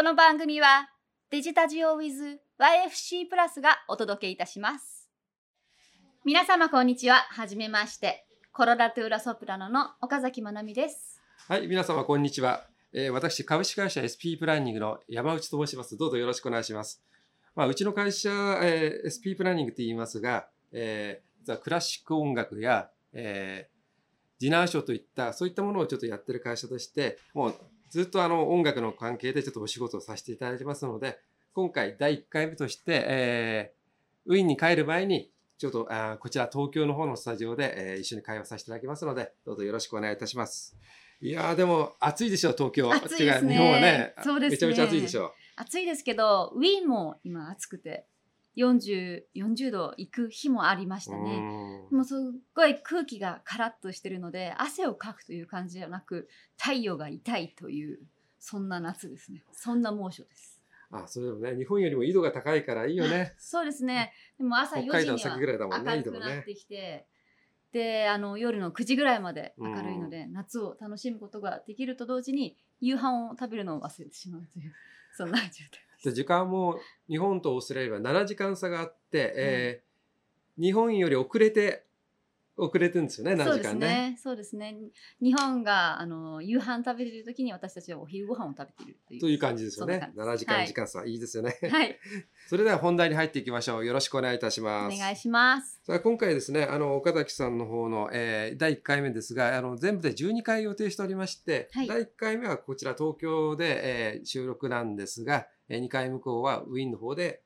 この番組はデジタジオ with YFC プラスがお届けいたします。皆様こんにちは。はじめまして。コロラトゥーラソプラノの岡崎まなみです。はい、皆様こんにちは。えー私、株式会社 SP プランニングの山内と申します。どうぞよろしくお願いします。まあ、うちの会社、えー SP プランニングと言いますが、えー実はクラシック音楽や、えーディナーショーといった、そういったものをちょっとやってる会社として、もうずっとあの音楽の関係でちょっとお仕事をさせていただいてますので、今回第1回目として、えーウィーンに帰る前に、ちょっとあーこちら東京の方のスタジオで、えー一緒に会話させていただきますので、どうぞよろしくお願いいたします。いやーでも暑いでしょ東京。暑いですね日本はね。そうですねめちゃめちゃ暑いでしょ。暑いですけど、ウィーンも今暑くて40、40度行く日もありましたうね。もうすっごい空気がカラッとしてるので汗をかくという感じじゃなく太陽が痛いというそんな夏ですねそんな猛暑ですあ、それでもね、日本よりも緯度が高いからいいよね。そうですねでも朝4北海道の時に先ぐらいだもんね、は明る。くなってきて、であの夜の9時ぐらいまで明るいので、夏を楽しむことができると同時に夕飯を食べるのを忘れてしまうというそんな状態で時間も日本とオーストラリアは7時間差があって、えー日本より遅れて、遅れてるんですよね、7そうです時間ね。ね。そうですね。日本があの夕飯食べてる時に私たちはお昼ご飯を食べているという。という感じですよね。そんな7時間時間差、い、いですよね。はい。それでは本題に入っていきましょう。よろしくお願いいたしおます。願いします。さあ今回ですね、あの岡崎さんの方の、えー第1回目ですが、あの全部で12回予定しておりまして、はい第1回目はこちら東京で、えー収録なんですが、え2回向こうはウィーンの方で、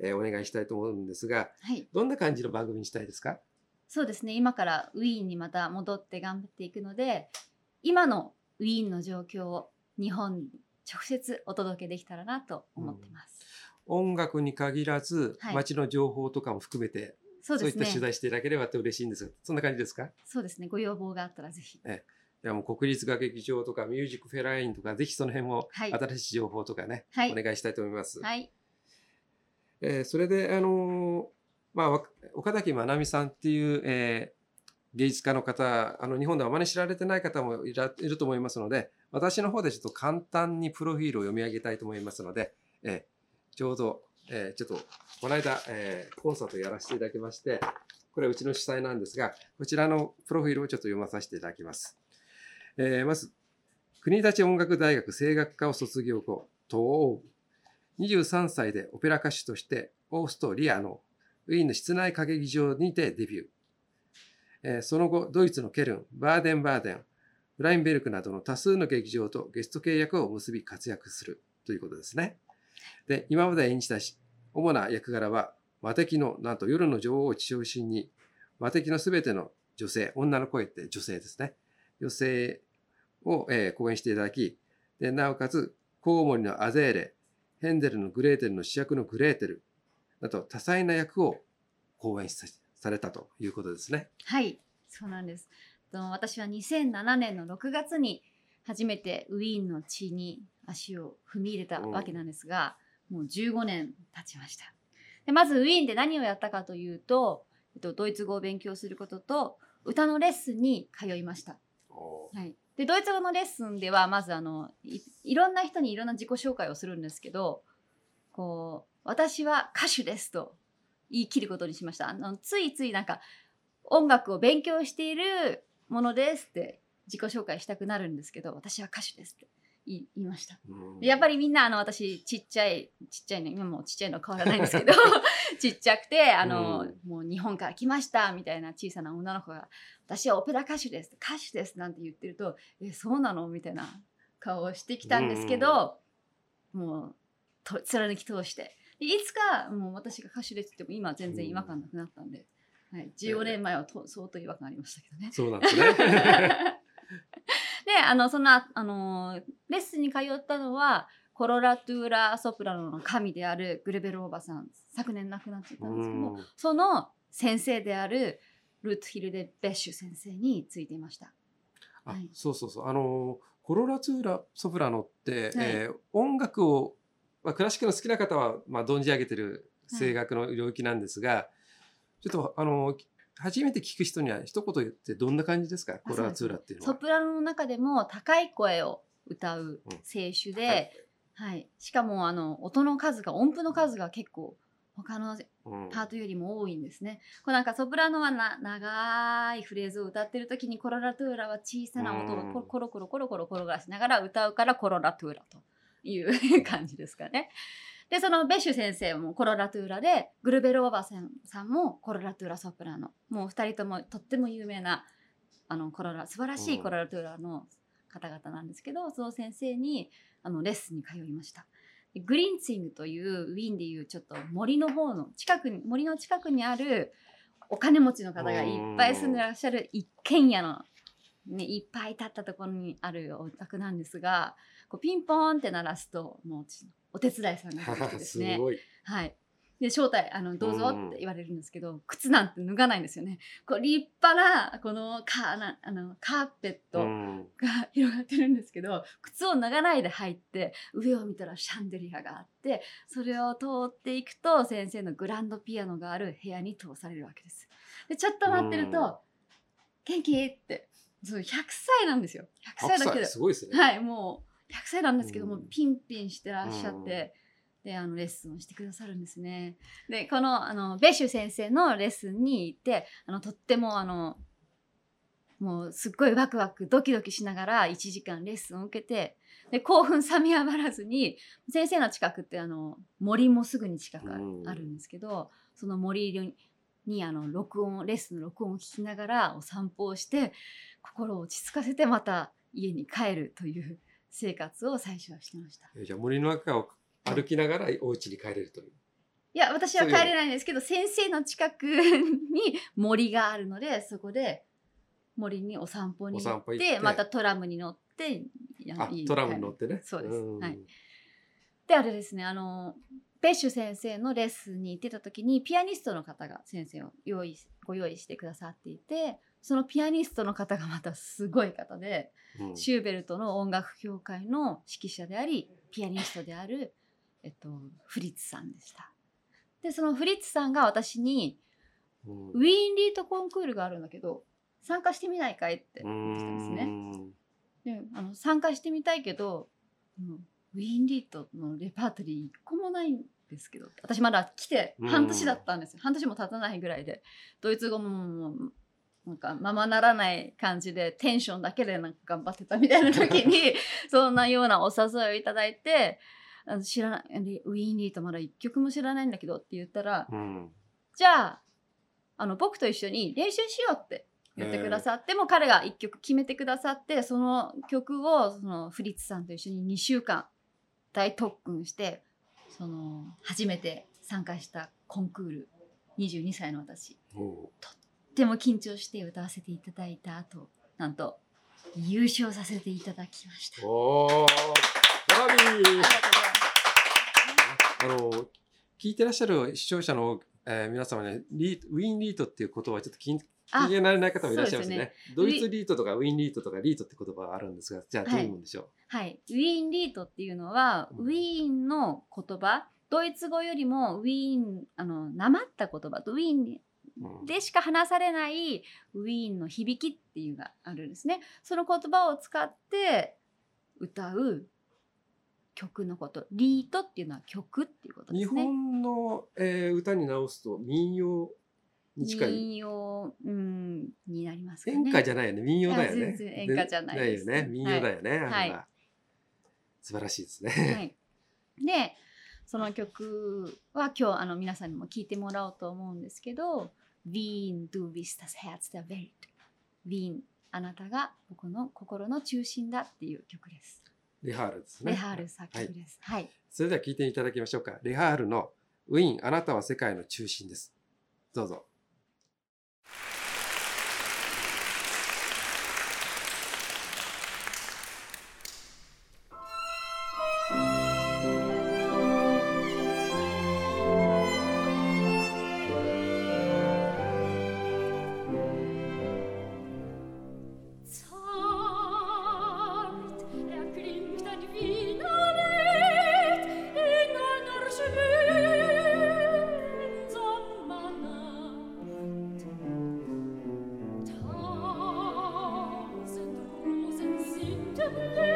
えーお願いしたいと思うんですが、はい。どんな感じの番組にしたいですか？そうですね。今からウィーンにまた戻って頑張っていくので、今のウィーンの状況を日本に直接お届けできたらなと思ってます。音楽に限らず、はい街の情報とかも含めて、そうですそういった取ね。材していただければと嬉しいんですが、そんな感じですか？そうですね。ご要望があったらぜひ。ではもう国立歌劇場とかミュージックフェラインとか、ぜひその辺もはい新しい情報とかね、はいお願いしたいと思います。はい。えーそれで、あのーまあわ、岡崎まなみさんっていう、えー芸術家の方、あの日本ではあまり知られてない方もいらいると思いますので、私の方でちょっと簡単にプロフィールを読み上げたいと思いますので、えーちょうど、えーちょっとこの間、えーコンサートやらせていただきまして、これはうちの主催なんですが、こちらのプロフィールをちょっと読まさせていただきます。えーまず、国立音楽大学声楽科を卒業後、東欧部23歳でオペラ歌手としてオーストリアのウィーンの室内歌劇場にてデビュー。えーその後、ドイツのケルン、バーデンバーデン、フラインベルクなどの多数の劇場とゲスト契約を結び活躍するということですね。で、今まで演じたし主な役柄は、魔敵の、なんと夜の女王を中心に、魔敵のすべての女性、女の声って女性ですね。女性を、えー講演していただき、でなおかつ、コウモリのアゼーレ、ヘンデルのグレーテルの主役のグレーテルなど多彩な役を講演さされたということですね。はい、そうなんです。と私は2007年の6月に初めてウィーンの地に足を踏み入れたわけなんですが、もう15年経ちました。でまずウィーンで何をやったかというと、えっと、ドイツ語を勉強することと歌のレッスンに通いました。はい、でドイツ語のレッスンではまずあのいろんな人にいろんな自己紹介をするんですけどこう私は歌手ですと言い切ることにしました。あのついついなんか音楽を勉強しているものですって自己紹介したくなるんですけど私は歌手ですって。言いました。うん。でやっぱりみんなあの私ちっちゃいちっちゃいの今もちっちゃいの変わらないんですけど ちっちゃくてあの、もう日本から来ましたみたいな小さな女の子が私はオペラ歌手です歌手ですなんて言ってるとえそうなの？みたいな顔をしてきたんですけど、もうと貫き通して。でいつかもう私が歌手ですって言っても今は全然違和感なくなったんで、はい、15年前はと相当違和感ありましたけどね。そうなんですね。であのそのああのレッスンに通ったのはコロラトゥーラ・ソプラノの神であるグレベルおばさん。昨年亡くなっちゃったんですけどうん。その先生であるルート・ヒルデ・ベッシュ先生についていました。あはい。そうそうそう。あの、コロラツーラ・ソプラノって、えー音楽を、まあ、クラシックの好きな方は、まあ、存じ上げてる声楽の領域なんですが、ちょっと、あの、初めて聞く人には一言言ってどんな感じですか？コロラツーラっていうのは。ソプラノの中でも高い声を歌ううん声種で、はいはい、しかもあの音の数が音符の数が結構他のうんパートよりも多いんですね。こうなんかソプラノはな長いフレーズを歌ってる時にコロラトゥーラは小さな音うんをココロコロコロコロ転がしながら歌うからコロラトゥーラという感じですかね。でそのベッシュ先生もコロラトゥーラでグルベローバさんさんもコロラトゥーラソプラノもう2人ともとっても有名なあのコロラ素晴らしいコロラトゥーラの方々なんですけど、その先生にあのレッスンに通いました。でグリンツィングというウィーンでいうちょっと森の方の近くに森の近くにあるお金持ちの方がいっぱい住んでらっしゃる一軒家の、ね、いっぱい立ったところにあるお宅なんですがこうピンポーンって鳴らすともうお手伝いさんが来てきてです すねごい。はい。で、招待、あの、どうぞって言われるんですけど、靴なんて脱がないんですよね。こう、立派な、この、カーな、あの、カーペッうトんが広がってるんですけど、靴を脱がないで入って、上を見たらシャンデリアがあって、それを通っていくと、先生のグランドピアノがある部屋に通されるわけです。で、ちょっと待ってるうんと、元気？って、そう、100歳なんですよ。100歳だけ100で歳。すごいですね。はい、もう100歳なんですけども、うんピンピンしてらっしゃって、であのレッスンをしてくださるんですね。でこのあのベッシュ先生のレッスンに行ってあのとってもあのもうすっごいワクワクドキドキしながら1時間レッスンを受けてで興奮冷めやまらずに先生の近くってあの森もすぐに近くある,、うんあるんですけどその森ににあの録音レッスンの録音を聞きながらお散歩をして心を落ち着かせてまた家に帰るという生活を最初はしてました。えじゃあ森の中を歩きながらお家に帰れるという。いや私は帰れないんですけど先生の近くに森があるのでそこで森にお散歩にお行っててまたトラムに乗ってトラムに乗ってね。そうですんはいであれですねあのベッシュ先生のレッスンに行ってた時にピアニストの方が先生を用意ご用意してくださっていてそのピアニストの方がまたすごい方で、うんシューベルトの音楽協会の指揮者でありピアニストである、えっと、フリッツさんでした。でそのフリッツさんが私にうんウィーンリートコンクールがあるんだけど参加してみないかいって言ってきたんですね。うんであの参加してみたいけど、うんウィーンリートのレパートリー一個もないんですけど私まだ来て半年だったんですよ、半年も経たないぐらいでドイツ語もなんかままならない感じでテンションだけでなんか頑張ってたみたいな時に そんなようなお誘いをいただいてあの知らないでウィーンリートまだ一曲も知らないんだけどって言ったらうん。じゃああの僕と一緒に練習しようって言ってくださって、もう彼が一曲決めてくださってその曲をそのフリッツさんと一緒に2週間大特訓してその初めて参加したコンクール22歳の私。おとっても緊張して歌わせていただいた後なんと優勝させていただきました。おラビー。あの聞いてらっしゃる視聴者の、えー皆様ねリートウィーンリートっていう言葉はちょっと聞聞き慣れない方もいらっしゃいますね。そうでドイツリートとかウィーンリートとかリートって言葉があるんですがじゃあどういうもんでしょはい、ウィーンリートっていうのは、うん。ウィーンの言葉。ドイツ語よりもウィーンあのなまった言葉。とウィーンでしか話されないウィーンの響きっていうのがあるんですね。その言葉を使って歌う曲のこと。リートっていうのは曲っていうことで日すね。本の、えー歌に直すと民謡に近い。民謡、うん、になりますかね。演歌じゃないよね。民謡だよね。全然演歌じゃないです。よね。民謡だよね、はは。い素晴らしいですね、はい、でその曲は今日あの皆さんにも聴いてもらおうと思うんですけど「Wien, du bist das Herz der Welt」「Wien あなたが僕の心の中心だ」っていう曲です。レハールですね。レハール作曲です。はい、それでは聞いていただきましょうか。レハールのウィーンあなたは世界の中心です。どうぞ「Thank you.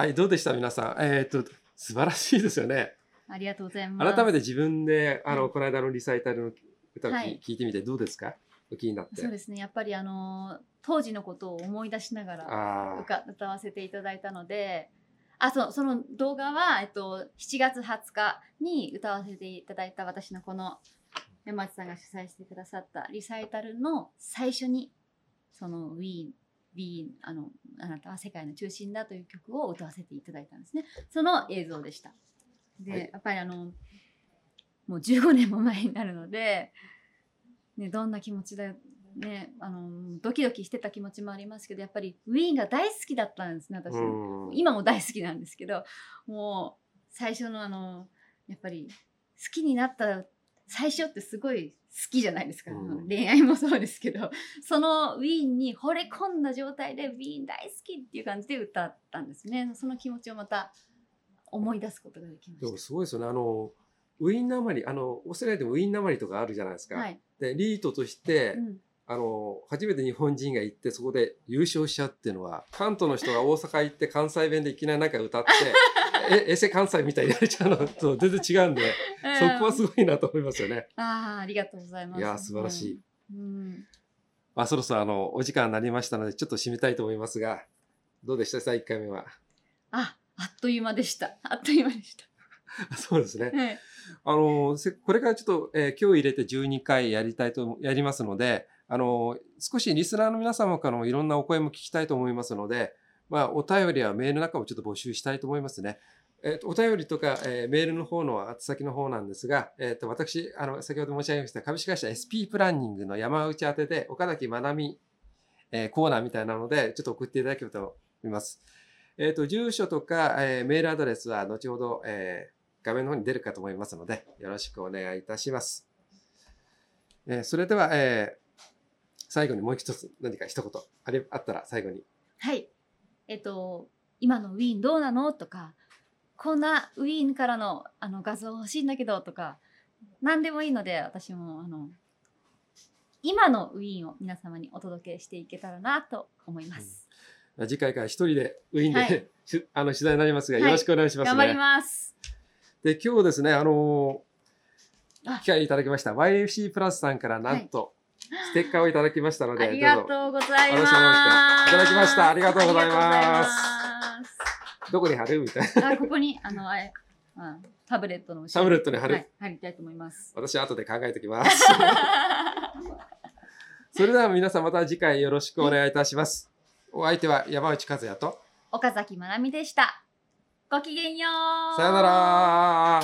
はい、どうでした皆さん？えーっと、素晴らしいですよね。ありがとうございます。改めて自分で、あの、はいこの間のリサイタルの歌をき、はい聞いてみてどうですか？お気になって。そうですね。やっぱりあの当時のことを思い出しながらあ歌歌わせていただいたので、あ、そうその動画はえっと7月20日に歌わせていただいた私のこの山内さんが主催してくださったリサイタルの最初にそのウィーン。ウィーンあのあなたは世界の中心だという曲を歌わせていただいたんですね。その映像でした。で、はいやっぱりあのもう15年も前になるので、ね、どんな気持ちで、ね、あのドキドキしてた気持ちもありますけどやっぱりウィーンが大好きだったんですね私、うん。今も大好きなんですけどもう最初のあのやっぱり好きになった最初ってすごい好きじゃないですか、うん。恋愛もそうですけど。そのウィーンに惚れ込んだ状態でウィーン大好きっていう感じで歌ったんですね。その気持ちをまた思い出すことができまでもしすごいですよね。あの、ウィーンなまり、あの、オーストラリアでもウィーンなまりとかあるじゃないですか。たはい、で、リートとして、うん。あの、初めて日本人が行って、そこで優勝しちゃうっていうのは、関東の人が大阪行って関西弁でいきなりなんか歌って、え、エセ関西みたいにやれちゃうのと全然違うんで、そこはすごいなと思いますよね。ああありがとうございますいや、素晴らしい。うん、うんまあ、そろそろあの、お時間になりましたので、ちょっと締めたいと思いますが、どうでした？さ、1回目は。ああっという間でしたあっという間でした そうですね。はいあの、せこれからちょっと、えー今日入れて12回やりたいと、やりますので、あの、少しリスナーの皆様からもいろんなお声も聞きたいと思いますので、まあ、お便りはメールなんかもちょっと募集したいと思いますね。えっ、と、お便りとか、えーメールの方の宛先の方なんですが、えっ、と、私、あの、先ほど申し上げました株式会社 SP プランニングの山内宛てで、岡崎まなみ、えーコーナーみたいなので、ちょっと送っていただければと思います。えっ、と、住所とか、えーメールアドレスは後ほど、えー画面の方に出るかと思いますので、よろしくお願いいたします。えーそれでは、えー最後にもう一つ何か一言ありあったら最後に。はい。えっと、今のウィーンどうなの？とか、こんなウィーンからのあの画像欲しいんだけどとか、何でもいいので、私もあの、今のウィーンを皆様にお届けしていけたらなと思います。次回から一人でウィーンで、はい。し あの取材になりますが、はい。よろしくお願いしますね。頑張ります。で、今日ですね、あのーあ。機会いただきました。YFC プラスさんからなんと、ステッカーをいただきましたので、ありがとうございます。いただきました。ありがとうございますどこに貼る？みたいな。あ、ここに、あの、あれ、あタブレットのタブレットに貼る？はい、貼りたいと思います。私は後で考えておきます。それでは皆さんまた次回よろしくお願いいたします。お相手は山内和也と、岡崎まなみでした。ごきげんよう。さよなら